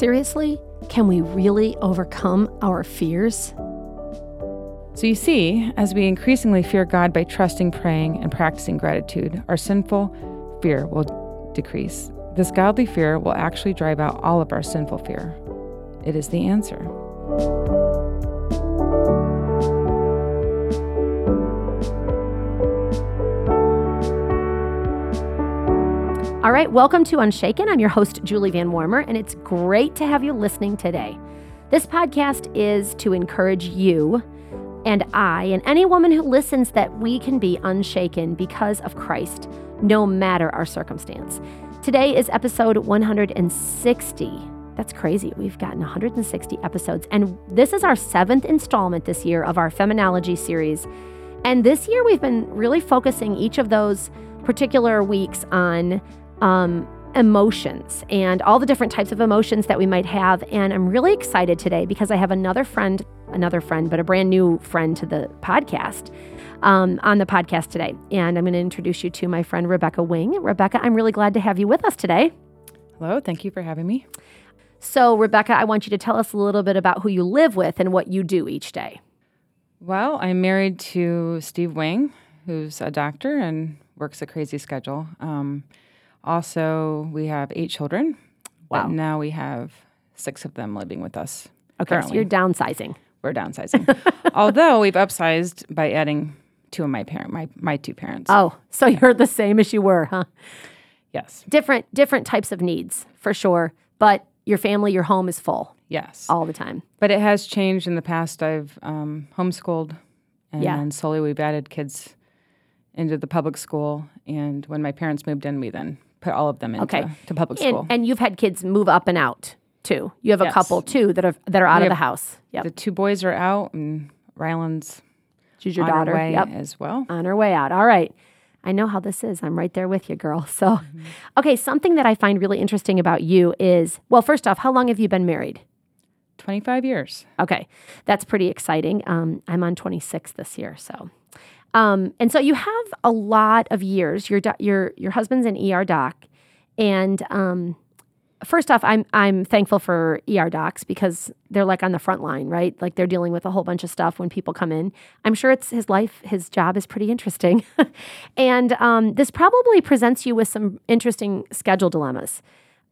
seriously, can we really overcome our fears? So you see, as we increasingly fear God by trusting, praying, and practicing gratitude, our sinful fear will decrease. This godly fear will actually drive out all of our sinful fear. It is the answer. All right, welcome to Unshaken. I'm your host, Julie Van Warmer, and it's great to have you listening today. This podcast is to encourage you and I and any woman who listens that we can be unshaken because of Christ, no matter our circumstance. Today is episode 160. That's crazy. We've gotten 160 episodes, and this is our seventh installment this year of our Feminology series. And this year, we've been really focusing each of those particular weeks on um, emotions and all the different types of emotions that we might have. And I'm really excited today because I have another friend, another friend, but a brand new friend to the podcast. Um, on the podcast today. And I'm going to introduce you to my friend Rebekah Wing. Rebekah, I'm really glad to have you with us today. Hello, thank you for having me. So, Rebekah, I want you to tell us a little bit about who you live with and what you do each day. Well, I'm married to Steve Wing, who's a doctor and works a crazy schedule. Um, also, we have eight children. Wow. now we have six of them living with us. Okay, currently. so you're downsizing. We're downsizing. Although we've upsized by adding two of my parent, my my two parents. Oh, so you're the same as you were, huh? yes. Different different types of needs for sure, but your family, your home is full Yes. all the time. But it has changed in the past. I've um, homeschooled, and Yeah. then slowly we've added kids into the public school. And when my parents moved in, we then put all of them into Okay. to public school. and you've had kids move up and out too. You have a couple too that are that are out We of the house. Yep. the two boys are out, and Ryland's She's your on daughter. her way Yep. as well. on her way out. All right. I know how this is. I'm right there with you, girl. So, okay, something that I find really interesting about you is well, first off, how long have you been married? 25 years. Okay, that's pretty exciting. Um, I'm on 26 this year, so. Um, and so you have a lot of years. Your your your husband's an ER doc, and um, first off, I'm I'm thankful for ER docs because they're like on the front line, right? Like they're dealing with a whole bunch of stuff when people come in. I'm sure it's his life, his job is pretty interesting, and um, this probably presents you with some interesting schedule dilemmas.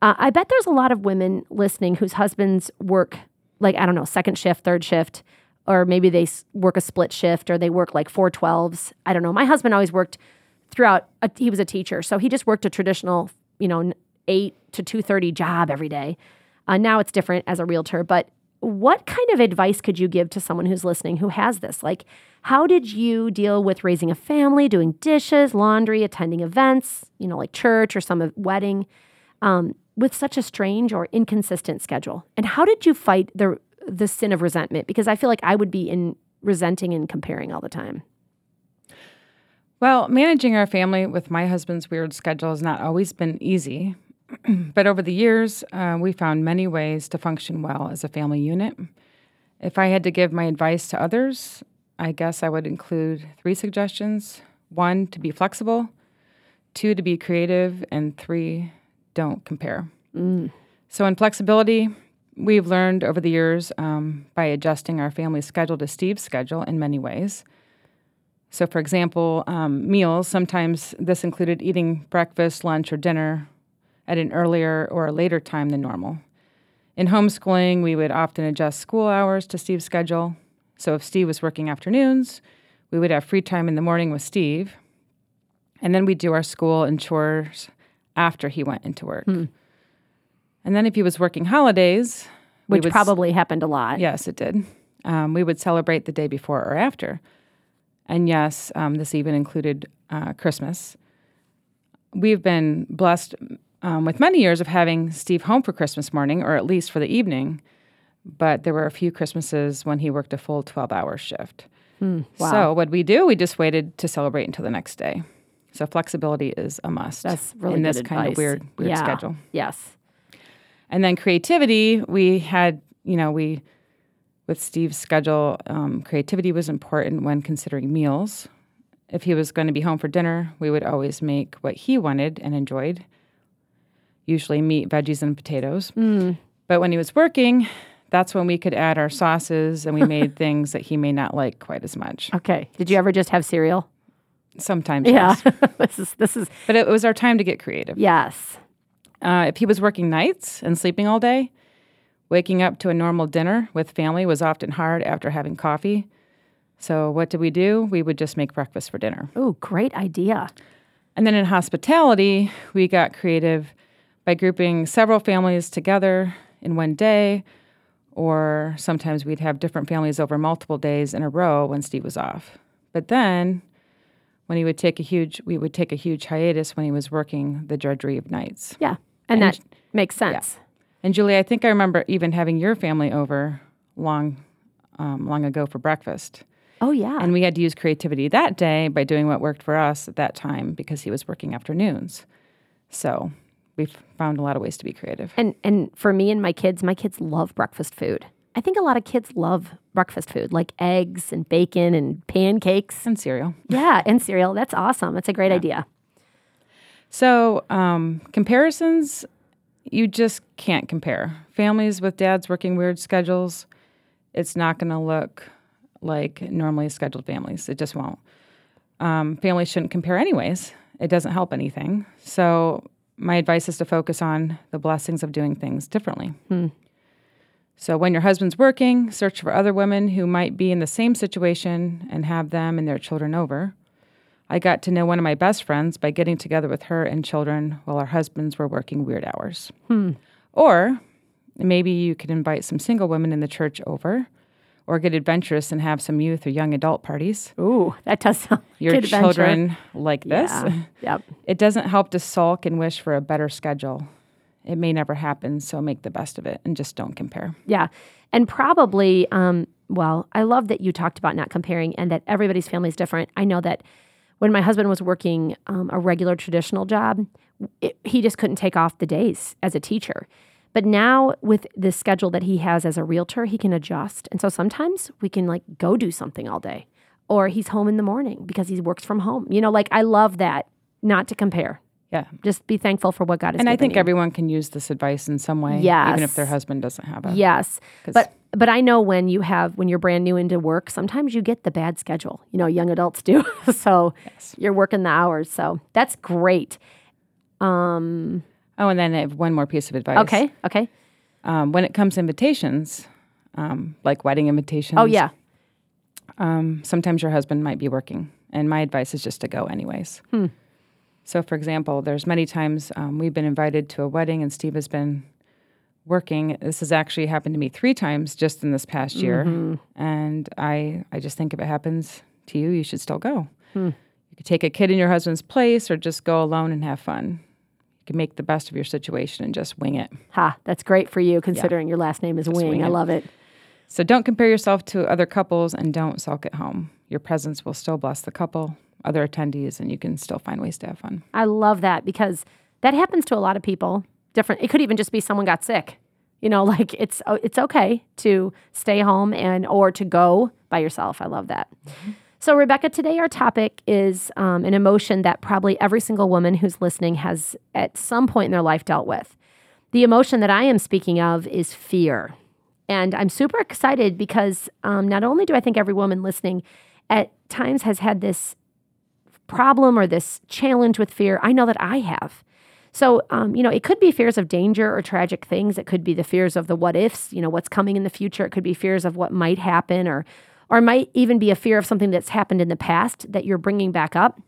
Uh, I bet there's a lot of women listening whose husbands work like I don't know, second shift, third shift, or maybe they work a split shift or they work like four twelves. I don't know. My husband always worked throughout. A, he was a teacher, so he just worked a traditional, you know, eight to two thirty job every day. Uh, now it's different as a realtor, but what kind of advice could you give to someone who's listening who has this? Like, how did you deal with raising a family, doing dishes, laundry, attending events, you know, like church or some wedding? um, with such a strange or inconsistent schedule? And how did you fight the the sin of resentment? Because I feel like I would be in resenting and comparing all the time. Well, managing our family with my husband's weird schedule has not always been easy. but over the years, uh, we found many ways to function well as a family unit. If I had to give my advice to others, I guess I would include three suggestions one, to be flexible, two, to be creative, and three, don't compare. So, in flexibility, we've learned over the years um, by adjusting our family schedule to Steve's schedule in many ways. So, for example, um, meals, sometimes this included eating breakfast, lunch, or dinner at an earlier or a later time than normal. In homeschooling, we would often adjust school hours to Steve's schedule. So, if Steve was working afternoons, we would have free time in the morning with Steve. And then we'd do our school and chores after he went into work. And then if he was working holidays, Which would probably happened a lot. Yes, it did. Um, we would celebrate the day before or after. And yes, um, this even included uh, Christmas. We've been blessed um, with many years of having Steve home for Christmas morning, or at least for the evening. But there were a few Christmases when he worked a full 12 hour shift. wow. So, what we do, we just waited to celebrate until the next day. So, flexibility is a must That's really in this kind of weird, weird Yeah. schedule. Yes. And then creativity, we had, you know, we, with Steve's schedule, um, creativity was important when considering meals. If he was going to be home for dinner, we would always make what he wanted and enjoyed, usually meat, veggies, and potatoes. But when he was working, that's when we could add our sauces and we made things that he may not like quite as much. Okay. Did you ever just have cereal? Sometimes, Yeah. yes. this is this is But it was our time to get creative. yes. Uh, if he was working nights and sleeping all day, waking up to a normal dinner with family was often hard after having coffee. So, what did we do? We would just make breakfast for dinner. Oh, great idea. And then in hospitality, we got creative by grouping several families together in one day, or sometimes we'd have different families over multiple days in a row when Steve was off. But then when he would take a huge we would take a huge hiatus when he was working the drudgery of nights. Yeah. And, And that makes sense. And Julie, I think I remember even having your family over long um, long ago for breakfast. Oh yeah. And we had to use creativity that day by doing what worked for us at that time because he was working afternoons. So we found a lot of ways to be creative. And and for me and my kids, my kids love breakfast food. I think a lot of kids love breakfast food, like eggs and bacon and pancakes. And cereal. Yeah, and cereal. That's awesome. That's a great idea. So um, comparisons, you just can't compare. Families with dads working weird schedules, it's not going to look like normally scheduled families. It just won't. Um, families shouldn't compare anyways. It doesn't help anything. So my advice is to focus on the blessings of doing things differently. So when your husband's working, search for other women who might be in the same situation and have them and their children over. I got to know one of my best friends by getting together with her and children while our husbands were working weird hours. Or maybe you could invite some single women in the church over, or get adventurous and have some youth or young adult parties. Ooh, that does sound Your adventure. children like this. Yeah. yep. It doesn't help to sulk and wish for a better schedule. It may never happen, so make the best of it and just don't compare. Yeah. And probably, um, well, I love that you talked about not comparing and that everybody's family is different. I know that when my husband was working um, a regular traditional job, it, he just couldn't take off the days as a teacher. But now with the schedule that he has as a realtor, he can adjust. And so sometimes we can like go do something all day or he's home in the morning because he works from home. You know, like I love that not to compare. Yeah. Just be thankful for what God has And I think you. everyone can use this advice in some way, even if their husband doesn't have it. yes But but I know when you have when you're brand new into work, sometimes you get the bad schedule. You know, young adults do. so you're working the hours. So that's great. Um Oh, and then I have one more piece of advice. okay. Okay. Um, when it comes to invitations, um, like wedding invitations. Oh yeah. Um, sometimes your husband might be working, and my advice is just to go anyways. Hmm. So, for example, there's many times um, we've been invited to a wedding, and Steve has been working. This has actually happened to me three times just in this past year, Mm-hmm. and I I just think if it happens to you, you should still go. Hmm. You could take a kid in your husband's place, or just go alone and have fun. You can make the best of your situation and just wing it. Ha, that's great for you considering your last name is Wing. wing I love it. So don't compare yourself to other couples and don't sulk at home. Your presence will still bless the couple, other attendees, and you can still find ways to have fun. I love that because that happens to a lot of people. Different. It could even just be someone got sick. You know, like it's oh, it's okay to stay home and or to go by yourself. I love that. So, Rebekah, today our topic is um, an emotion that probably every single woman who's listening has at some point in their life dealt with. The emotion that I am speaking of is fear. And I'm super excited because um, not only do I think every woman listening at times has had this problem or this challenge with fear, I know that I have. So, um, you know, it could be fears of danger or tragic things. It could be the fears of the what ifs, you know, what's coming in the future. It could be fears of what might happen or, or might even be a fear of something that's happened in the past that you're bringing back up.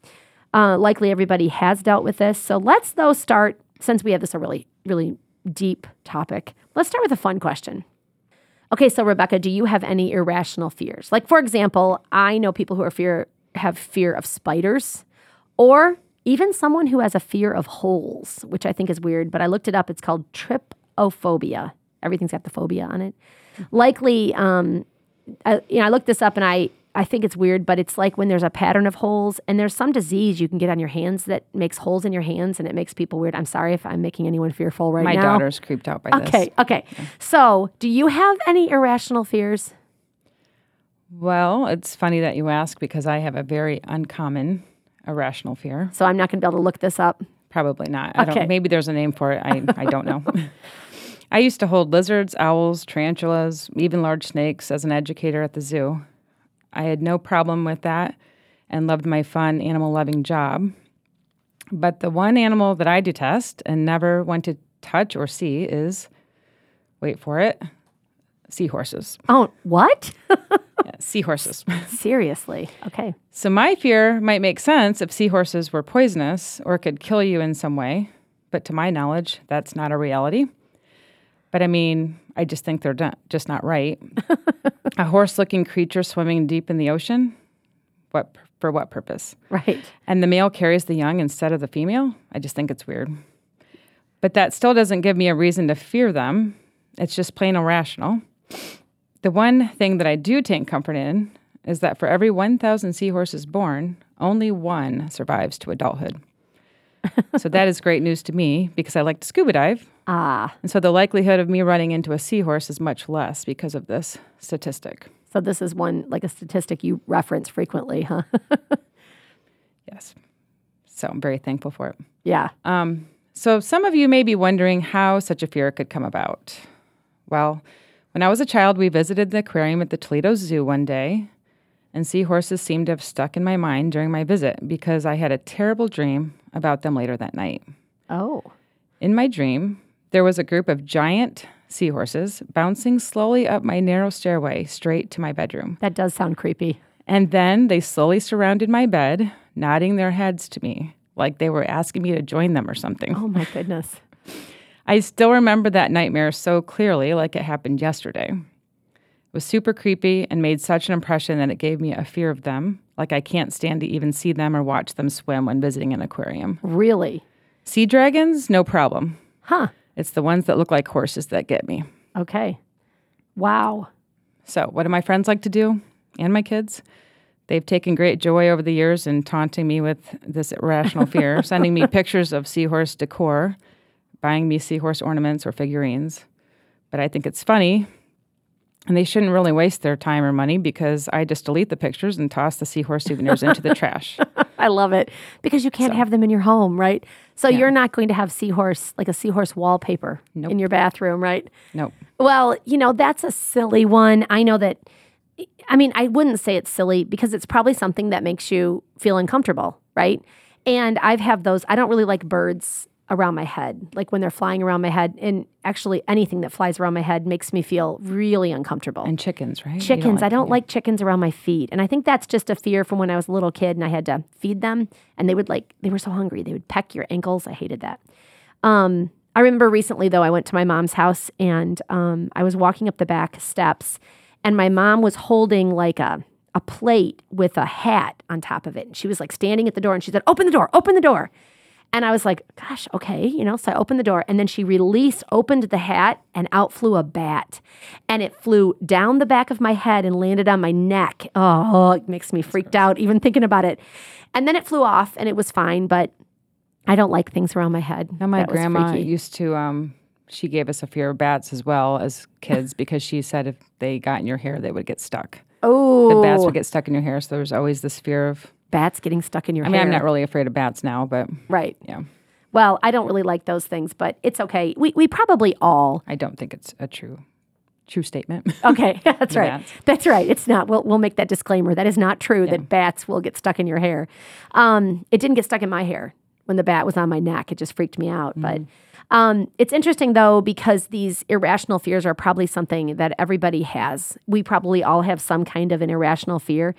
Uh, likely everybody has dealt with this. So let's, though, start, since we have this a really, really deep topic, let's start with a fun question. Okay, so Rebekah, do you have any irrational fears? Like, for example, I know people who are fear have fear of spiders, or even someone who has a fear of holes, which I think is weird. But I looked it up. It's called trypophobia. Everything's got the phobia on it. Likely, um, I, you know, I looked this up and I I think it's weird, but it's like when there's a pattern of holes and there's some disease you can get on your hands that makes holes in your hands and it makes people weird. I'm sorry if I'm making anyone fearful right My now. My daughter's creeped out by this. Okay, this. okay. So, do you have any irrational fears? Well, it's funny that you ask because I have a very uncommon irrational fear. So, I'm not going to be able to look this up. Probably not. I Okay. don't, maybe there's a name for it. I, I don't know. I used to hold lizards, owls, tarantulas, even large snakes as an educator at the zoo. I had no problem with that and loved my fun, animal loving job. But the one animal that I detest and never want to touch or see is wait for it seahorses. Oh, what? Yeah, seahorses. Seriously. Okay. So my fear might make sense if seahorses were poisonous or could kill you in some way, but to my knowledge, that's not a reality. But I mean, I just think they're not, just not right. a horse-looking creature swimming deep in the ocean, what for what purpose? Right. And the male carries the young instead of the female? I just think it's weird. But that still doesn't give me a reason to fear them. It's just plain irrational. The one thing that I do take comfort in is that for every 1,000 seahorses born, only one survives to adulthood. so that is great news to me because I like to scuba dive. Ah, And so the likelihood of me running into a seahorse is much less because of this statistic. so this is one like a statistic you reference frequently, huh? Yes. So I'm very thankful for it. yeah. Um, so some of you may be wondering how such a fear could come about. Well, when I was a child, we visited the aquarium at the Toledo Zoo one day, and seahorses seemed to have stuck in my mind during my visit because I had a terrible dream about them later that night. Oh. In my dream, there was a group of giant seahorses bouncing slowly up my narrow stairway straight to my bedroom. That does sound creepy. And then they slowly surrounded my bed, nodding their heads to me, like they were asking me to join them or something. Oh my goodness. I still remember that nightmare so clearly, like it happened yesterday. It was super creepy and made such an impression that it gave me a fear of them, like I can't stand to even see them or watch them swim when visiting an aquarium. Really? Sea dragons, no problem. Huh. It's the ones that look like horses that get me. Okay. Wow. So, what do my friends like to do? And my kids? They've taken great joy over the years in taunting me with this irrational fear, sending me pictures of seahorse decor, buying me seahorse ornaments or figurines. But I think it's funny, and they shouldn't really waste their time or money because I just delete the pictures and toss the seahorse souvenirs into the trash. I love it because you can't have them in your home, right? So you're not going to have seahorse, like a seahorse wallpaper in your bathroom, right? Nope. Well, you know, that's a silly one. I know that, I mean, I wouldn't say it's silly because it's probably something that makes you feel uncomfortable, right? And I've have those, I don't really like birds around my head, like when they're flying around my head. And actually, anything that flies around my head makes me feel really uncomfortable. And chickens, right? Chickens. I like- don't like chickens around my feet. And I think that's just a fear from when I was a little kid and I had to feed them. And they would like, they were so hungry. They would peck your ankles. I hated that. Um, I remember recently, though, I went to my mom's house and um, I was walking up the back steps and my mom was holding like a, a plate with a hat on top of it. And she was like standing at the door and she said, Open the door, open the door. And I was like, gosh, okay, you know. So I opened the door and then she released, opened the hat, and out flew a bat. And it flew down the back of my head and landed on my neck. Oh, it makes me freaked out even thinking about it. And then it flew off and it was fine, but I don't like things around my head. Now, my grandma freaky. used to, um, she gave us a fear of bats as well as kids because she said if they got in your hair, they would get stuck. Oh, The bats would get stuck in your hair. So there was always this fear of, bats getting stuck in your I mean, hair. I'm not really afraid of bats now, but right. yeah, Well, I don't really like those things, but it's okay. We we probably all I don't think it's a true, true statement. Okay, that's right. Bats. That's right. It's not. We'll we'll make that disclaimer. That is not true. That bats will get stuck in your hair. Um, it didn't get stuck in my hair when the bat was on my neck. It just freaked me out. But um, it's interesting though because these irrational fears are probably something that everybody has. We probably all have some kind of an irrational fear.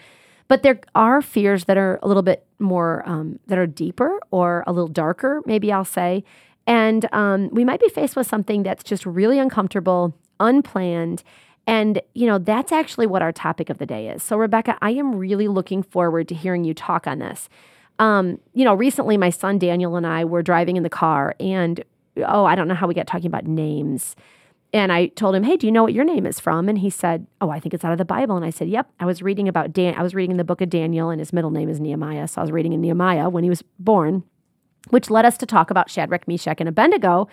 But there are fears that are a little bit more, um, that are deeper or a little darker, maybe I'll say. And um, we might be faced with something that's just really uncomfortable, unplanned. And, you know, that's actually what our topic of the day is. So, Rebekah, I am really looking forward to hearing you talk on this. Um, you know, recently my son Daniel and I were driving in the car, and oh, I don't know how we got talking about names. And I told him, "Hey, do you know what your name is from?" And he said, "Oh, I think it's out of the Bible." And I said, "Yep, I was reading about Dan. I was reading in the book of Daniel, and his middle name is Nehemiah. So I was reading in Nehemiah when he was born." Which led us to talk about Shadrach, Meshach, and Abednego,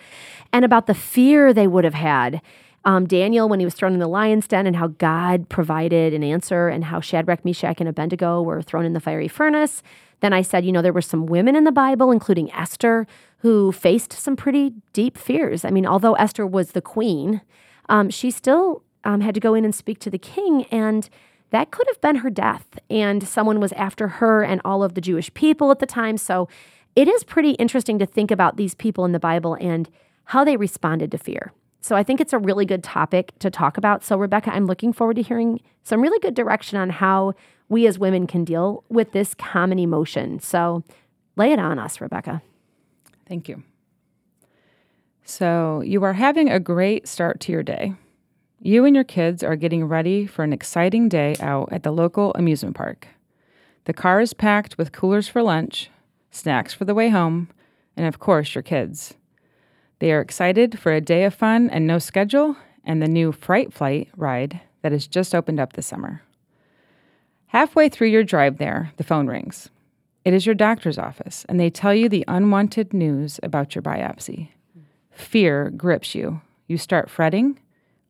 and about the fear they would have had um, Daniel when he was thrown in the lion's den and how God provided an answer and how Shadrach, Meshach, and Abednego were thrown in the fiery furnace. Then I said, you know, there were some women in the Bible, including Esther, who faced some pretty deep fears. I mean, although Esther was the queen, um, she still um, had to go in and speak to the king, and that could have been her death. And someone was after her and all of the Jewish people at the time. So it is pretty interesting to think about these people in the Bible and how they responded to fear. So I think it's a really good topic to talk about. So, Rebekah, I'm looking forward to hearing some really good direction on how we as women can deal with this common emotion. So, lay it on us, Rebekah. Thank you. So, you are having a great start to your day. You and your kids are getting ready for an exciting day out at the local amusement park. The car is packed with coolers for lunch, snacks for the way home, and of course, your kids. They are excited for a day of fun and no schedule and the new Fright Flight ride that has just opened up this summer. Halfway through your drive there, the phone rings. It is your doctor's office, and they tell you the unwanted news about your biopsy. Fear grips you. You start fretting,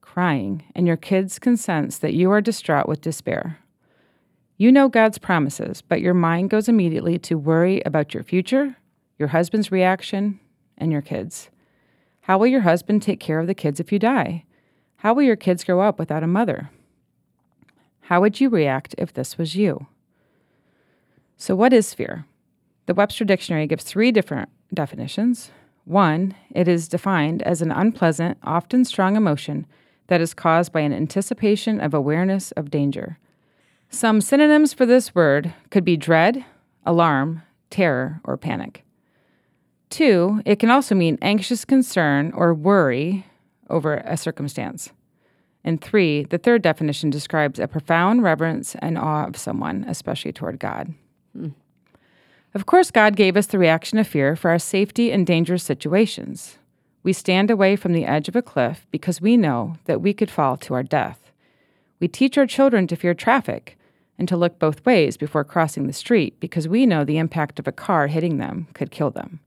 crying, and your kids can sense that you are distraught with despair. You know God's promises, but your mind goes immediately to worry about your future, your husband's reaction, and your kids. How will your husband take care of the kids if you die? How will your kids grow up without a mother? How would you react if this was you? So, what is fear? The Webster Dictionary gives three different definitions. One, it is defined as an unpleasant, often strong emotion that is caused by an anticipation of awareness of danger. Some synonyms for this word could be dread, alarm, terror, or panic. Two, it can also mean anxious concern or worry over a circumstance. And three, the third definition describes a profound reverence and awe of someone, especially toward God. Hmm. Of course, God gave us the reaction of fear for our safety in dangerous situations. We stand away from the edge of a cliff because we know that we could fall to our death. We teach our children to fear traffic and to look both ways before crossing the street because we know the impact of a car hitting them could kill them.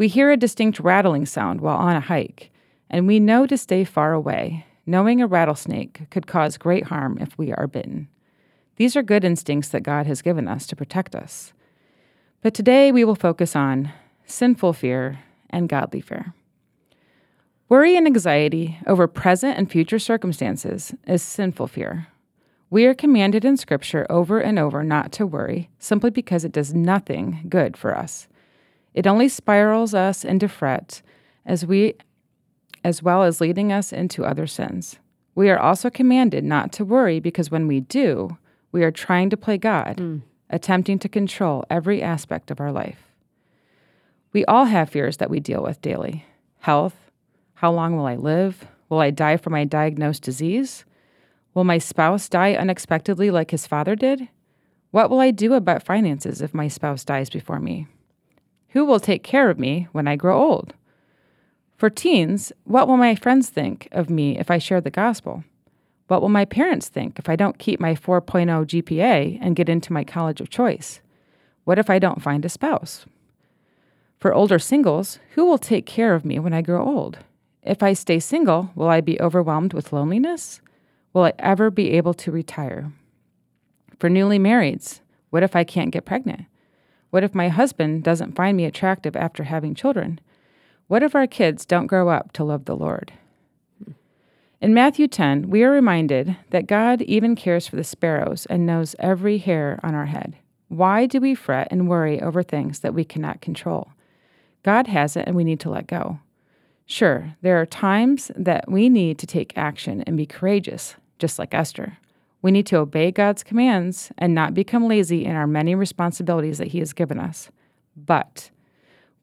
We hear a distinct rattling sound while on a hike, and we know to stay far away, knowing a rattlesnake could cause great harm if we are bitten. These are good instincts that God has given us to protect us. But today we will focus on sinful fear and godly fear. Worry and anxiety over present and future circumstances is sinful fear. We are commanded in Scripture over and over not to worry simply because it does nothing good for us. It only spirals us into fret as we as well as leading us into other sins. We are also commanded not to worry because when we do, we are trying to play God, mm. attempting to control every aspect of our life. We all have fears that we deal with daily health. How long will I live? Will I die from my diagnosed disease? Will my spouse die unexpectedly like his father did? What will I do about finances if my spouse dies before me? Who will take care of me when I grow old? For teens, what will my friends think of me if I share the gospel? What will my parents think if I don't keep my 4.0 GPA and get into my college of choice? What if I don't find a spouse? For older singles, who will take care of me when I grow old? If I stay single, will I be overwhelmed with loneliness? Will I ever be able to retire? For newly marrieds, what if I can't get pregnant? What if my husband doesn't find me attractive after having children? What if our kids don't grow up to love the Lord? In Matthew 10, we are reminded that God even cares for the sparrows and knows every hair on our head. Why do we fret and worry over things that we cannot control? God has it and we need to let go. Sure, there are times that we need to take action and be courageous, just like Esther. We need to obey God's commands and not become lazy in our many responsibilities that He has given us. But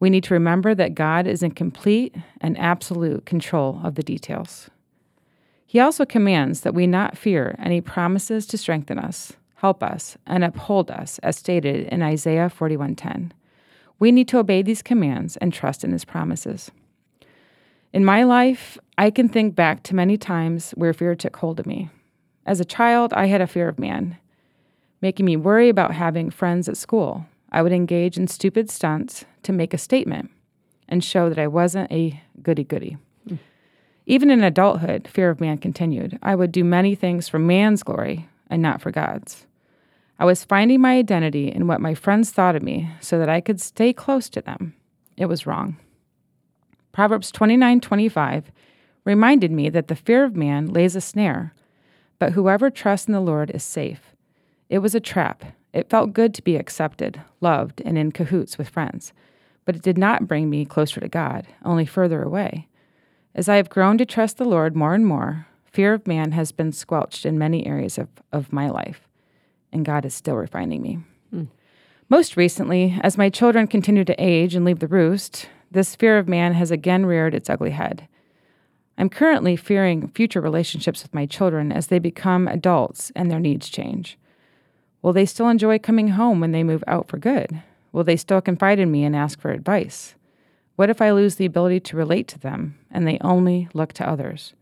we need to remember that God is in complete and absolute control of the details. He also commands that we not fear, and He promises to strengthen us, help us, and uphold us, as stated in Isaiah 41:10. We need to obey these commands and trust in His promises. In my life, I can think back to many times where fear took hold of me. As a child, I had a fear of man, making me worry about having friends at school. I would engage in stupid stunts to make a statement and show that I wasn't a goody goody. Even in adulthood, fear of man continued. I would do many things for man's glory and not for God's. I was finding my identity in what my friends thought of me so that I could stay close to them. It was wrong. Proverbs 29:25 reminded me that the fear of man lays a snare, but whoever trusts in the Lord is safe. It was a trap. It felt good to be accepted, loved, and in cahoots with friends, but it did not bring me closer to God, only further away. As I have grown to trust the Lord more and more, fear of man has been squelched in many areas of, of my life and God is still refining me. Mm. Most recently, as my children continue to age and leave the roost, this fear of man has again reared its ugly head. I'm currently fearing future relationships with my children as they become adults and their needs change. Will they still enjoy coming home when they move out for good? Will they still confide in me and ask for advice? What if I lose the ability to relate to them and they only look to others?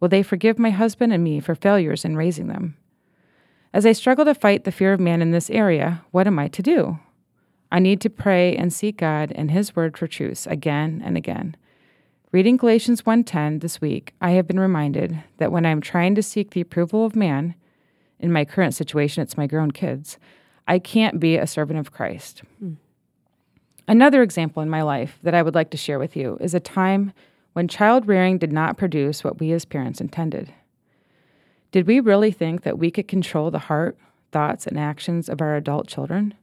Will they forgive my husband and me for failures in raising them? As I struggle to fight the fear of man in this area, what am I to do? I need to pray and seek God and his word for truth again and again. Reading Galatians 1:10 this week, I have been reminded that when I am trying to seek the approval of man, in my current situation it's my grown kids, I can't be a servant of Christ. Mm. Another example in my life that I would like to share with you is a time when child rearing did not produce what we as parents intended. Did we really think that we could control the heart, thoughts, and actions of our adult children?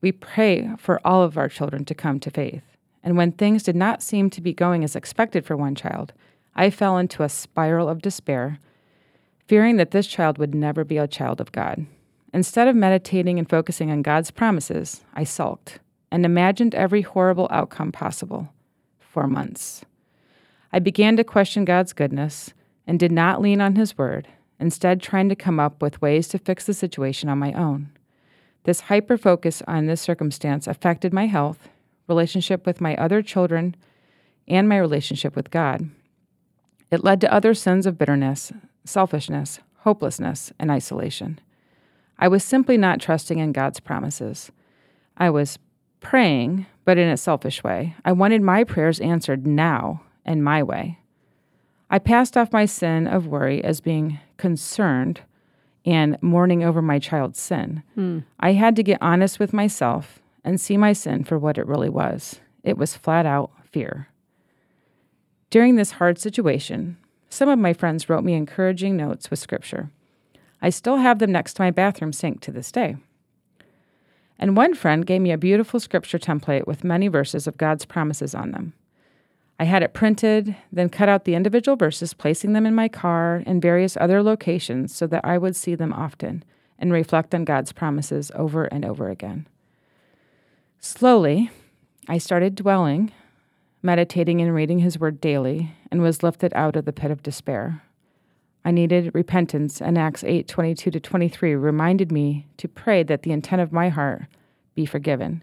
We pray for all of our children to come to faith. And when things did not seem to be going as expected for one child, I fell into a spiral of despair, fearing that this child would never be a child of God. Instead of meditating and focusing on God's promises, I sulked and imagined every horrible outcome possible for months. I began to question God's goodness and did not lean on His word instead, trying to come up with ways to fix the situation on my own. This hyper focus on this circumstance affected my health, relationship with my other children, and my relationship with God. It led to other sins of bitterness, selfishness, hopelessness, and isolation. I was simply not trusting in God's promises. I was praying, but in a selfish way. I wanted my prayers answered now and my way. I passed off my sin of worry as being concerned and mourning over my child's sin. Mm. I had to get honest with myself and see my sin for what it really was. It was flat out fear. During this hard situation, some of my friends wrote me encouraging notes with scripture. I still have them next to my bathroom sink to this day. And one friend gave me a beautiful scripture template with many verses of God's promises on them. I had it printed, then cut out the individual verses, placing them in my car and various other locations so that I would see them often and reflect on God's promises over and over again. Slowly, I started dwelling, meditating and reading His Word daily, and was lifted out of the pit of despair. I needed repentance, and Acts 8 22 to 23 reminded me to pray that the intent of my heart be forgiven.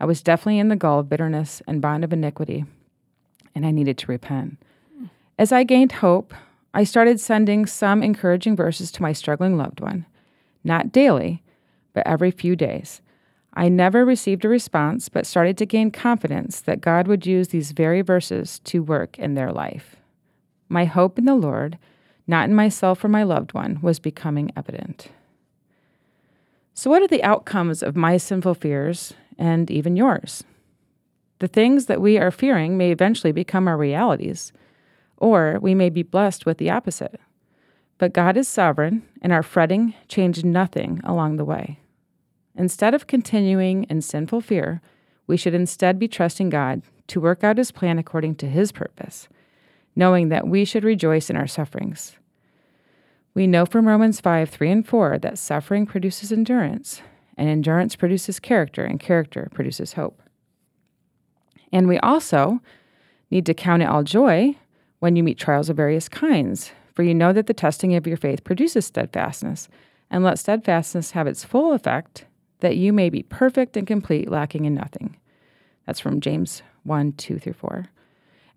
I was definitely in the gall of bitterness and bond of iniquity and I needed to repent. As I gained hope, I started sending some encouraging verses to my struggling loved one, not daily, but every few days. I never received a response, but started to gain confidence that God would use these very verses to work in their life. My hope in the Lord, not in myself or my loved one, was becoming evident. So, what are the outcomes of my sinful fears and even yours? The things that we are fearing may eventually become our realities, or we may be blessed with the opposite. But God is sovereign, and our fretting changed nothing along the way. Instead of continuing in sinful fear, we should instead be trusting God to work out His plan according to His purpose, knowing that we should rejoice in our sufferings. We know from Romans 5 3 and 4 that suffering produces endurance, and endurance produces character, and character produces hope. And we also need to count it all joy when you meet trials of various kinds, for you know that the testing of your faith produces steadfastness. And let steadfastness have its full effect, that you may be perfect and complete, lacking in nothing. That's from James 1 2 through 4.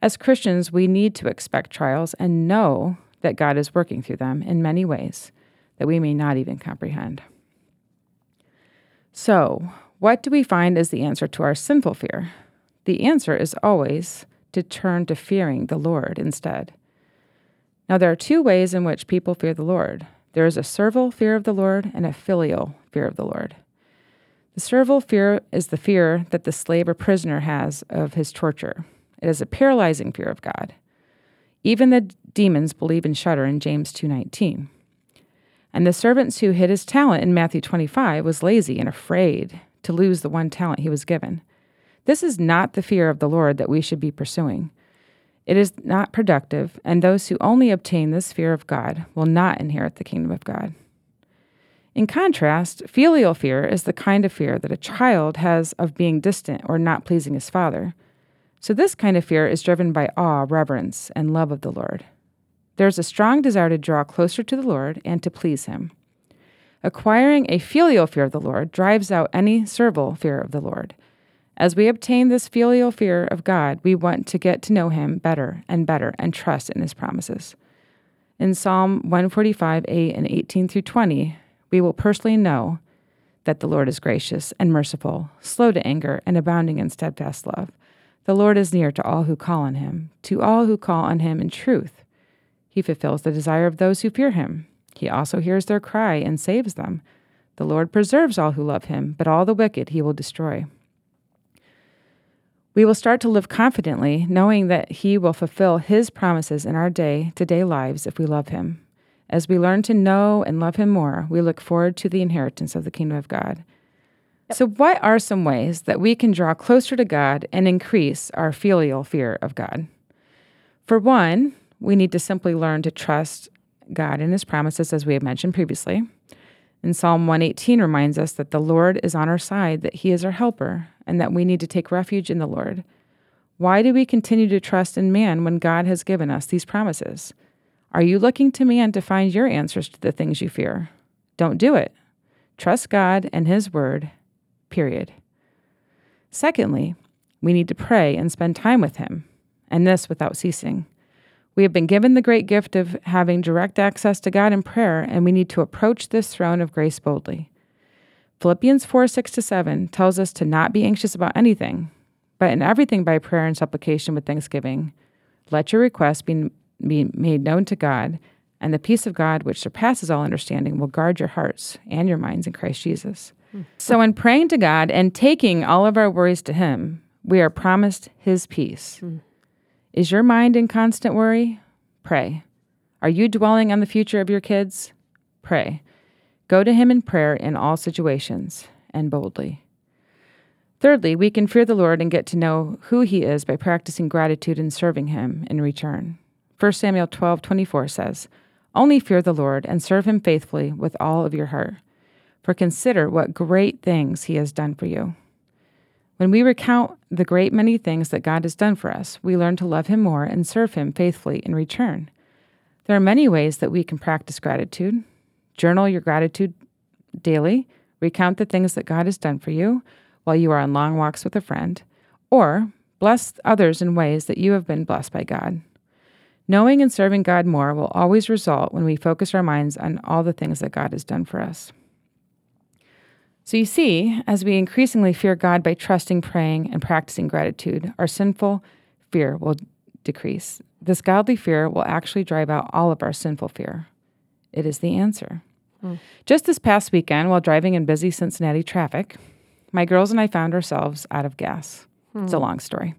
As Christians, we need to expect trials and know that God is working through them in many ways that we may not even comprehend. So, what do we find as the answer to our sinful fear? The answer is always to turn to fearing the Lord instead. Now, there are two ways in which people fear the Lord there is a servile fear of the Lord and a filial fear of the Lord. The servile fear is the fear that the slave or prisoner has of his torture. It is a paralyzing fear of God. Even the demons believe and shudder in James 2:19. And the servants who hid his talent in Matthew 25 was lazy and afraid to lose the one talent he was given. This is not the fear of the Lord that we should be pursuing. It is not productive, and those who only obtain this fear of God will not inherit the kingdom of God. In contrast, filial fear is the kind of fear that a child has of being distant or not pleasing his father. So, this kind of fear is driven by awe, reverence, and love of the Lord. There is a strong desire to draw closer to the Lord and to please Him. Acquiring a filial fear of the Lord drives out any servile fear of the Lord as we obtain this filial fear of God, we want to get to know Him better and better and trust in His promises. In Psalm 145, 8 and 18 through 20, we will personally know that the Lord is gracious and merciful, slow to anger, and abounding in steadfast love. The Lord is near to all who call on Him, to all who call on Him in truth. He fulfills the desire of those who fear Him. He also hears their cry and saves them. The Lord preserves all who love Him, but all the wicked He will destroy. We will start to live confidently, knowing that He will fulfill His promises in our day to day lives if we love Him. As we learn to know and love Him more, we look forward to the inheritance of the kingdom of God. Yep. So, what are some ways that we can draw closer to God and increase our filial fear of God? For one, we need to simply learn to trust God and His promises, as we have mentioned previously. And Psalm 118 reminds us that the Lord is on our side, that He is our helper, and that we need to take refuge in the Lord. Why do we continue to trust in man when God has given us these promises? Are you looking to man to find your answers to the things you fear? Don't do it. Trust God and His word, period. Secondly, we need to pray and spend time with Him, and this without ceasing. We have been given the great gift of having direct access to God in prayer, and we need to approach this throne of grace boldly. Philippians 4 6 to 7 tells us to not be anxious about anything, but in everything by prayer and supplication with thanksgiving. Let your requests be, be made known to God, and the peace of God, which surpasses all understanding, will guard your hearts and your minds in Christ Jesus. Hmm. So, in praying to God and taking all of our worries to Him, we are promised His peace. Hmm. Is your mind in constant worry? Pray. Are you dwelling on the future of your kids? Pray. Go to Him in prayer in all situations and boldly. Thirdly, we can fear the Lord and get to know who He is by practicing gratitude and serving Him in return. 1 Samuel 12 24 says, Only fear the Lord and serve Him faithfully with all of your heart. For consider what great things He has done for you. When we recount the great many things that God has done for us, we learn to love Him more and serve Him faithfully in return. There are many ways that we can practice gratitude. Journal your gratitude daily, recount the things that God has done for you while you are on long walks with a friend, or bless others in ways that you have been blessed by God. Knowing and serving God more will always result when we focus our minds on all the things that God has done for us. So you see, as we increasingly fear God by trusting, praying, and practicing gratitude, our sinful fear will decrease. This godly fear will actually drive out all of our sinful fear. It is the answer. Hmm. Just this past weekend, while driving in busy Cincinnati traffic, my girls and I found ourselves out of gas. Hmm. It's a hmm. long story.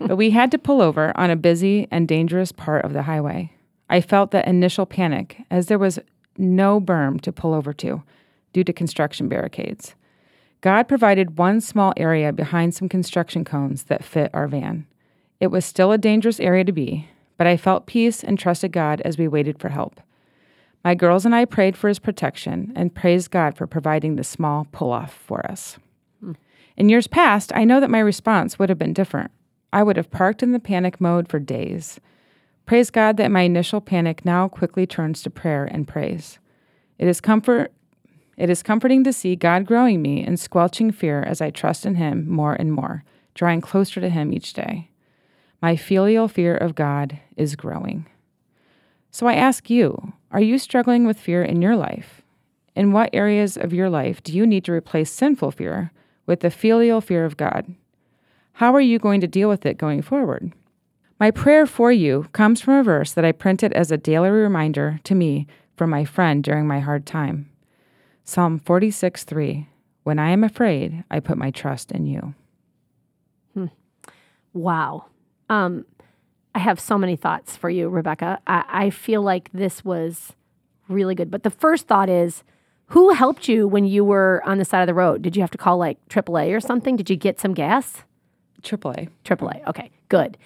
but we had to pull over on a busy and dangerous part of the highway. I felt that initial panic as there was no berm to pull over to due to construction barricades. God provided one small area behind some construction cones that fit our van. It was still a dangerous area to be, but I felt peace and trusted God as we waited for help. My girls and I prayed for his protection and praised God for providing the small pull off for us. In years past, I know that my response would have been different. I would have parked in the panic mode for days. Praise God that my initial panic now quickly turns to prayer and praise. It is comfort it is comforting to see God growing me and squelching fear as I trust in Him more and more, drawing closer to Him each day. My filial fear of God is growing. So I ask you, are you struggling with fear in your life? In what areas of your life do you need to replace sinful fear with the filial fear of God? How are you going to deal with it going forward? My prayer for you comes from a verse that I printed as a daily reminder to me from my friend during my hard time. Psalm 46 3. When I am afraid, I put my trust in you. Hmm. Wow. Um, I have so many thoughts for you, Rebekah. I, I feel like this was really good. But the first thought is who helped you when you were on the side of the road? Did you have to call like AAA or something? Did you get some gas? AAA. AAA. Okay, good.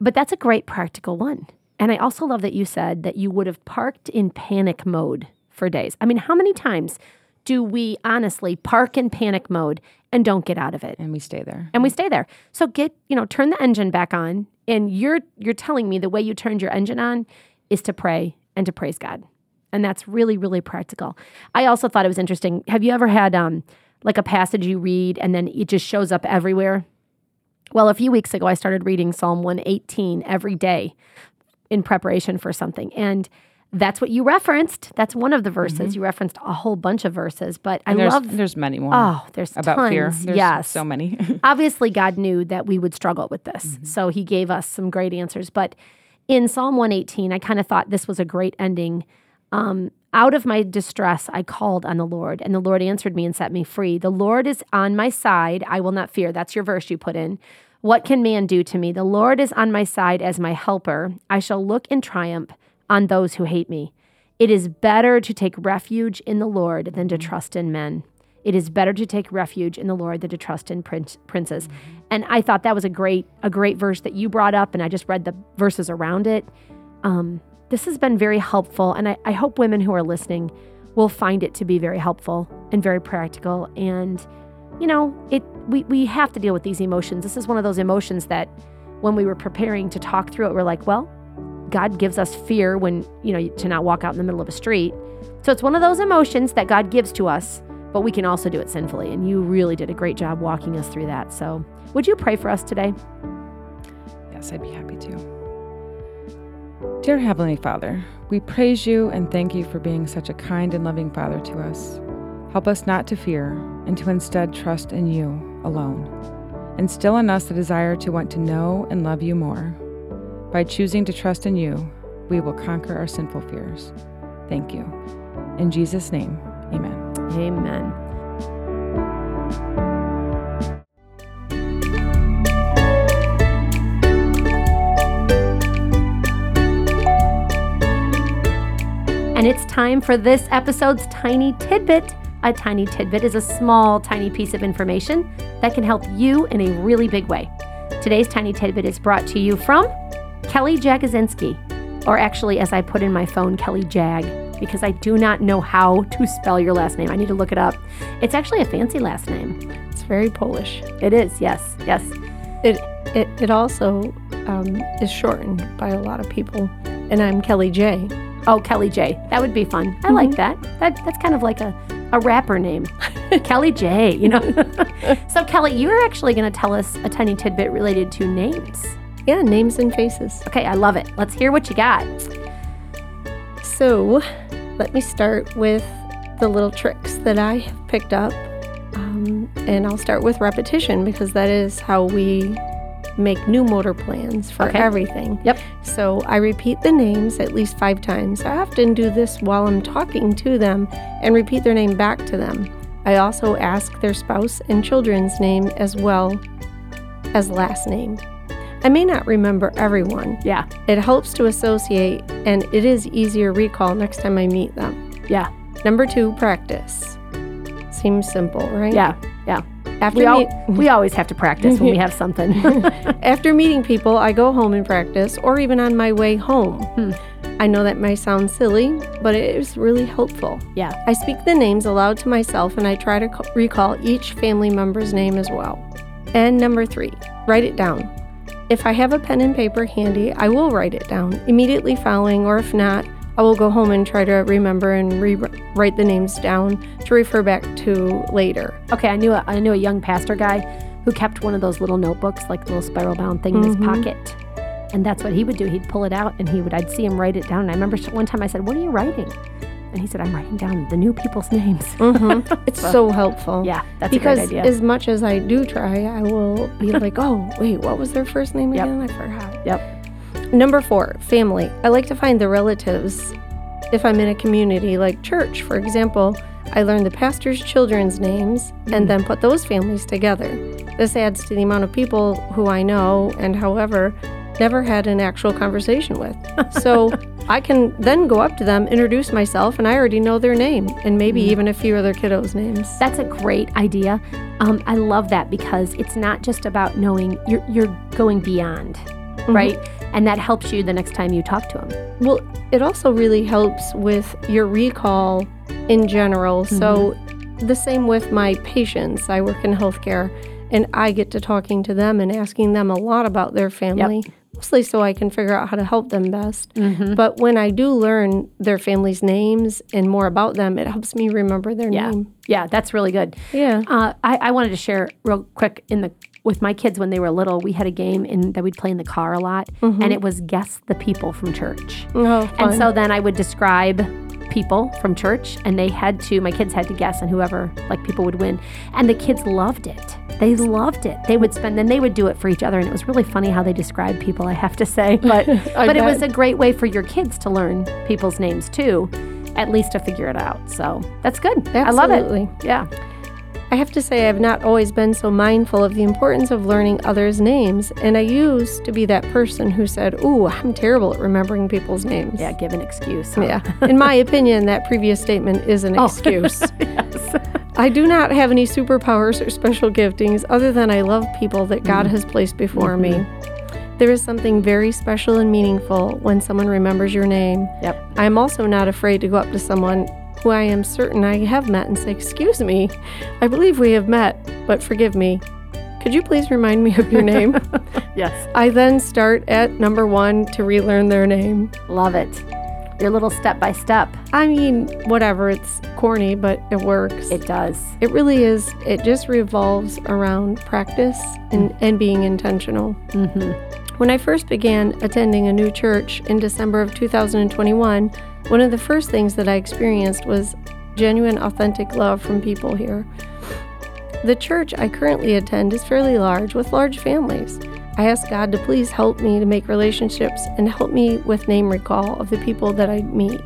But that's a great practical one. And I also love that you said that you would have parked in panic mode for days. I mean, how many times do we honestly park in panic mode and don't get out of it? And we stay there. and we stay there. So get, you know, turn the engine back on. And you're you're telling me the way you turned your engine on is to pray and to praise God. And that's really, really practical. I also thought it was interesting. Have you ever had um like a passage you read and then it just shows up everywhere? Well, a few weeks ago I started reading Psalm 118 every day in preparation for something. And that's what you referenced. That's one of the verses. You referenced a whole bunch of verses, but I there's, love there's many more Oh, there's about tons. fear. There's yes, so many. obviously God knew that we would struggle with this. Mm-hmm. So he gave us some great answers. But in Psalm 118, I kind of thought this was a great ending. Um, out of my distress, I called on the Lord, and the Lord answered me and set me free. The Lord is on my side. I will not fear. That's your verse you put in. What can man do to me? The Lord is on my side as my helper. I shall look in triumph on those who hate me. It is better to take refuge in the Lord than to trust in men. It is better to take refuge in the Lord than to trust in prince, princes. And I thought that was a great a great verse that you brought up, and I just read the verses around it. Um, this has been very helpful, and I, I hope women who are listening will find it to be very helpful and very practical. And you know, it we we have to deal with these emotions. This is one of those emotions that when we were preparing to talk through it, we're like, well, God gives us fear when, you know, to not walk out in the middle of a street. So it's one of those emotions that God gives to us, but we can also do it sinfully. And you really did a great job walking us through that. So would you pray for us today? Yes, I'd be happy to. Dear Heavenly Father, we praise you and thank you for being such a kind and loving Father to us. Help us not to fear and to instead trust in you alone. Instill in us the desire to want to know and love you more. By choosing to trust in you, we will conquer our sinful fears. Thank you. In Jesus' name, amen. Amen. And it's time for this episode's tiny tidbit. A tiny tidbit is a small, tiny piece of information that can help you in a really big way. Today's tiny tidbit is brought to you from Kelly Jagozinski, or actually, as I put in my phone, Kelly Jag, because I do not know how to spell your last name. I need to look it up. It's actually a fancy last name. It's very Polish. It is, yes, yes. It it, it also um, is shortened by a lot of people, and I'm Kelly J. Oh, Kelly J. That would be fun. I like that. That that's kind of like a, a rapper name. Kelly J, you know. so Kelly, you're actually going to tell us a tiny tidbit related to names. Yeah, names and faces. Okay, I love it. Let's hear what you got. So, let me start with the little tricks that I have picked up, um, and I'll start with repetition because that is how we make new motor plans for Okay. everything. Yep. So I repeat the names at least five times. I often do this while I'm talking to them and repeat their name back to them. I also ask their spouse and children's name as well as last name. I may not remember everyone. Yeah. It helps to associate and it is easier recall next time I meet them. Yeah. Number two, practice. Seems simple, right? Yeah. After, We, al- meet- we always have to practice when we have something. after meeting people, I go home and practice, or even on my way home. Hmm. I know that might sound silly, but it is really helpful. yeah. I speak the names aloud to myself and I try to co- recall each family member's name as well. And number three, write it down. If I have a pen and paper handy, I will write it down immediately following, or if not, I will go home and try to remember and rewrite the names down to refer back to later. Okay, I knew a, I knew a young pastor guy who kept one of those little notebooks, like the little spiral bound thing in his Mhm. pocket. And that's what he would do. He'd pull it out and he would I'd see him write it down. And I remember one time I said, "What are you writing?" And he said, "I'm writing down the new people's names." Mhm. It's so helpful. Yeah, that's because a great idea. as much as I do try, I will be like, oh, wait, what was their first name Yep. again? I forgot. Yep. Number four, family. I like to find the relatives if I'm in a community like church, for example. I learn the pastor's children's names and then put those families together. This adds to the amount of people who I know and, however, never had an actual conversation with. So I can then go up to them, introduce myself, and I already know their name and maybe even a few other kiddos' names. That's a great idea. Um, I love that because it's not just about knowing, you're, you're going beyond, right? And that helps you the next time you talk to them. Well, it also really helps with your recall in general. So, the same with my patients. I work in healthcare and I get to talking to them and asking them a lot about their family, mostly so I can figure out how to help them best. But when I do learn their family's names and more about them, it helps me remember their Yeah. name. Yeah, that's really good. Yeah. Uh, I, I wanted to share real quick in the with my kids when they were little. We had a game in that we'd play in the car a lot, and it was guess the people from church. Oh, fun. And so then I would describe people from church, and they had to. My kids had to guess, and whoever like people would win. And the kids loved it. They loved it. They would spend, then they would do it for each other, and it was really funny how they described people. I have to say, but but it was a great way for your kids to learn people's names too, at least to figure it out. So that's good. I love it. Yeah. I have to say, I've not always been so mindful of the importance of learning others' names, and I used to be that person who said, Ooh, I'm terrible at remembering people's names. Yeah. Give an excuse. huh? Yeah. In my opinion, that previous statement is an Oh. excuse. yes. I do not have any superpowers or special giftings other than I love people that God mm-hmm. has placed before me. Mm-hmm. There is something very special and meaningful when someone remembers your name. Yep. I am also not afraid to go up to someone who I am certain I have met and say, Excuse me, I believe we have met, but forgive me. Could you please remind me of your name? Yes. I then start at number one to relearn their name. Love it. Your little step by step. I mean, whatever, it's corny, but it works. It does. It really is. It just revolves around practice and, and being intentional. Mm-hmm. When I first began attending a new church in December of 2021, one of the first things that I experienced was genuine, authentic love from people here. The church I currently attend is fairly large with large families. I ask God to please help me to make relationships and help me with name recall of the people that I meet.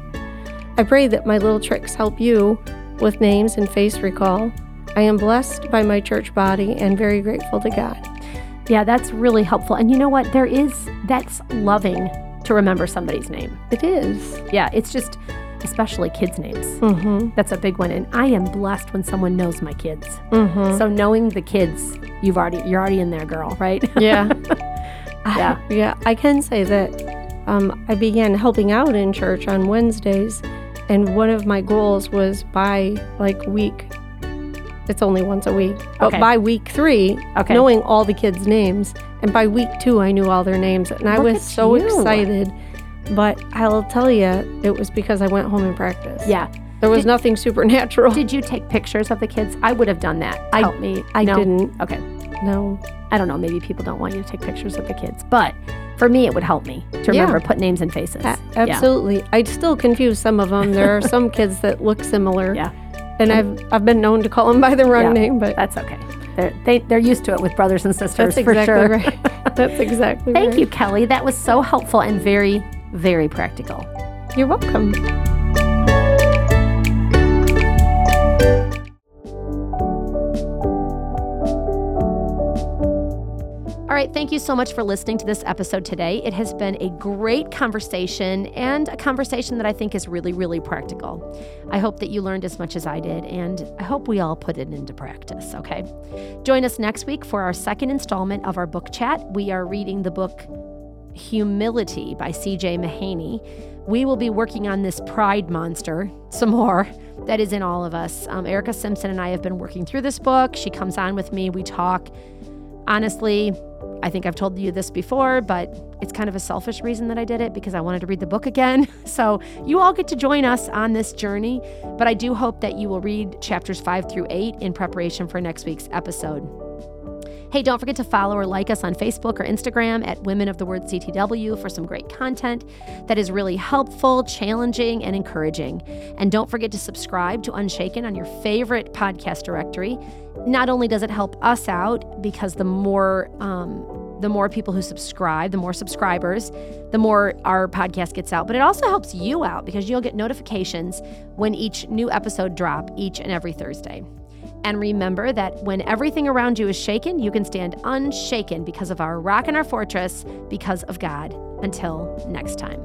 I pray that my little tricks help you with names and face recall. I am blessed by my church body and very grateful to God. Yeah, that's really helpful. And you know what? There is, that's loving to remember somebody's name. It is. Yeah, it's just, especially kids' names. Mm-hmm. That's a big one. And I am blessed when someone knows my kids. Mm-hmm. So knowing the kids, you've already, you're already in there, girl, right? Yeah. Yeah. I, yeah. I can say that um, I began helping out in church on Wednesdays, and one of my goals was by like week. It's only once a week, but Okay. by week three, Okay. knowing all the kids' names, and by week two, I knew all their names, and I was so you. excited. But I'll tell you, it was because I went home and practiced. yeah. there was Did- nothing supernatural. Did you take pictures of the kids? I would have done that. I- Help me. I No? didn't. Okay. No. I don't know. Maybe people don't want you to take pictures of the kids, but for me, it would help me to Yeah. remember put names and faces. A- Yeah. absolutely. I'd still confuse some of them. There are some kids that look similar. Yeah. And I've I've been known to call them by the wrong Yeah. name, but That's okay. They're, they, they're used to it with brothers and sisters that's for exactly sure. right. That's exactly right. Thank right. you, Kelly. That was so helpful and very, very practical. You're welcome. All right, thank you so much for listening to this episode today. It has been a great conversation and a conversation that I think is really, really practical. I hope that you learned as much as I did, and I hope we all put it into practice, okay? Join us next week for our second installment of our book chat. We are reading the book Humility by CJ Mahaney. We will be working on this pride monster some more that is in all of us. Um, Erica Simpson and I have been working through this book. She comes on with me, we talk. Honestly, I think I've told you this before, but it's kind of a selfish reason that I did it because I wanted to read the book again. So you all get to join us on this journey, but I do hope that you will read chapters five through eight in preparation for next week's episode. Hey, don't forget to follow or like us on Facebook or Instagram at Women of the Word CTW for some great content that is really helpful, challenging, and encouraging. And don't forget to subscribe to Unshaken on your favorite podcast directory not only does it help us out because the more um, the more people who subscribe, the more subscribers, the more our podcast gets out. But it also helps you out because you'll get notifications when each new episode drop each and every Thursday. And remember that when everything around you is shaken, you can stand unshaken because of our rock and our fortress, because of God. Until next time.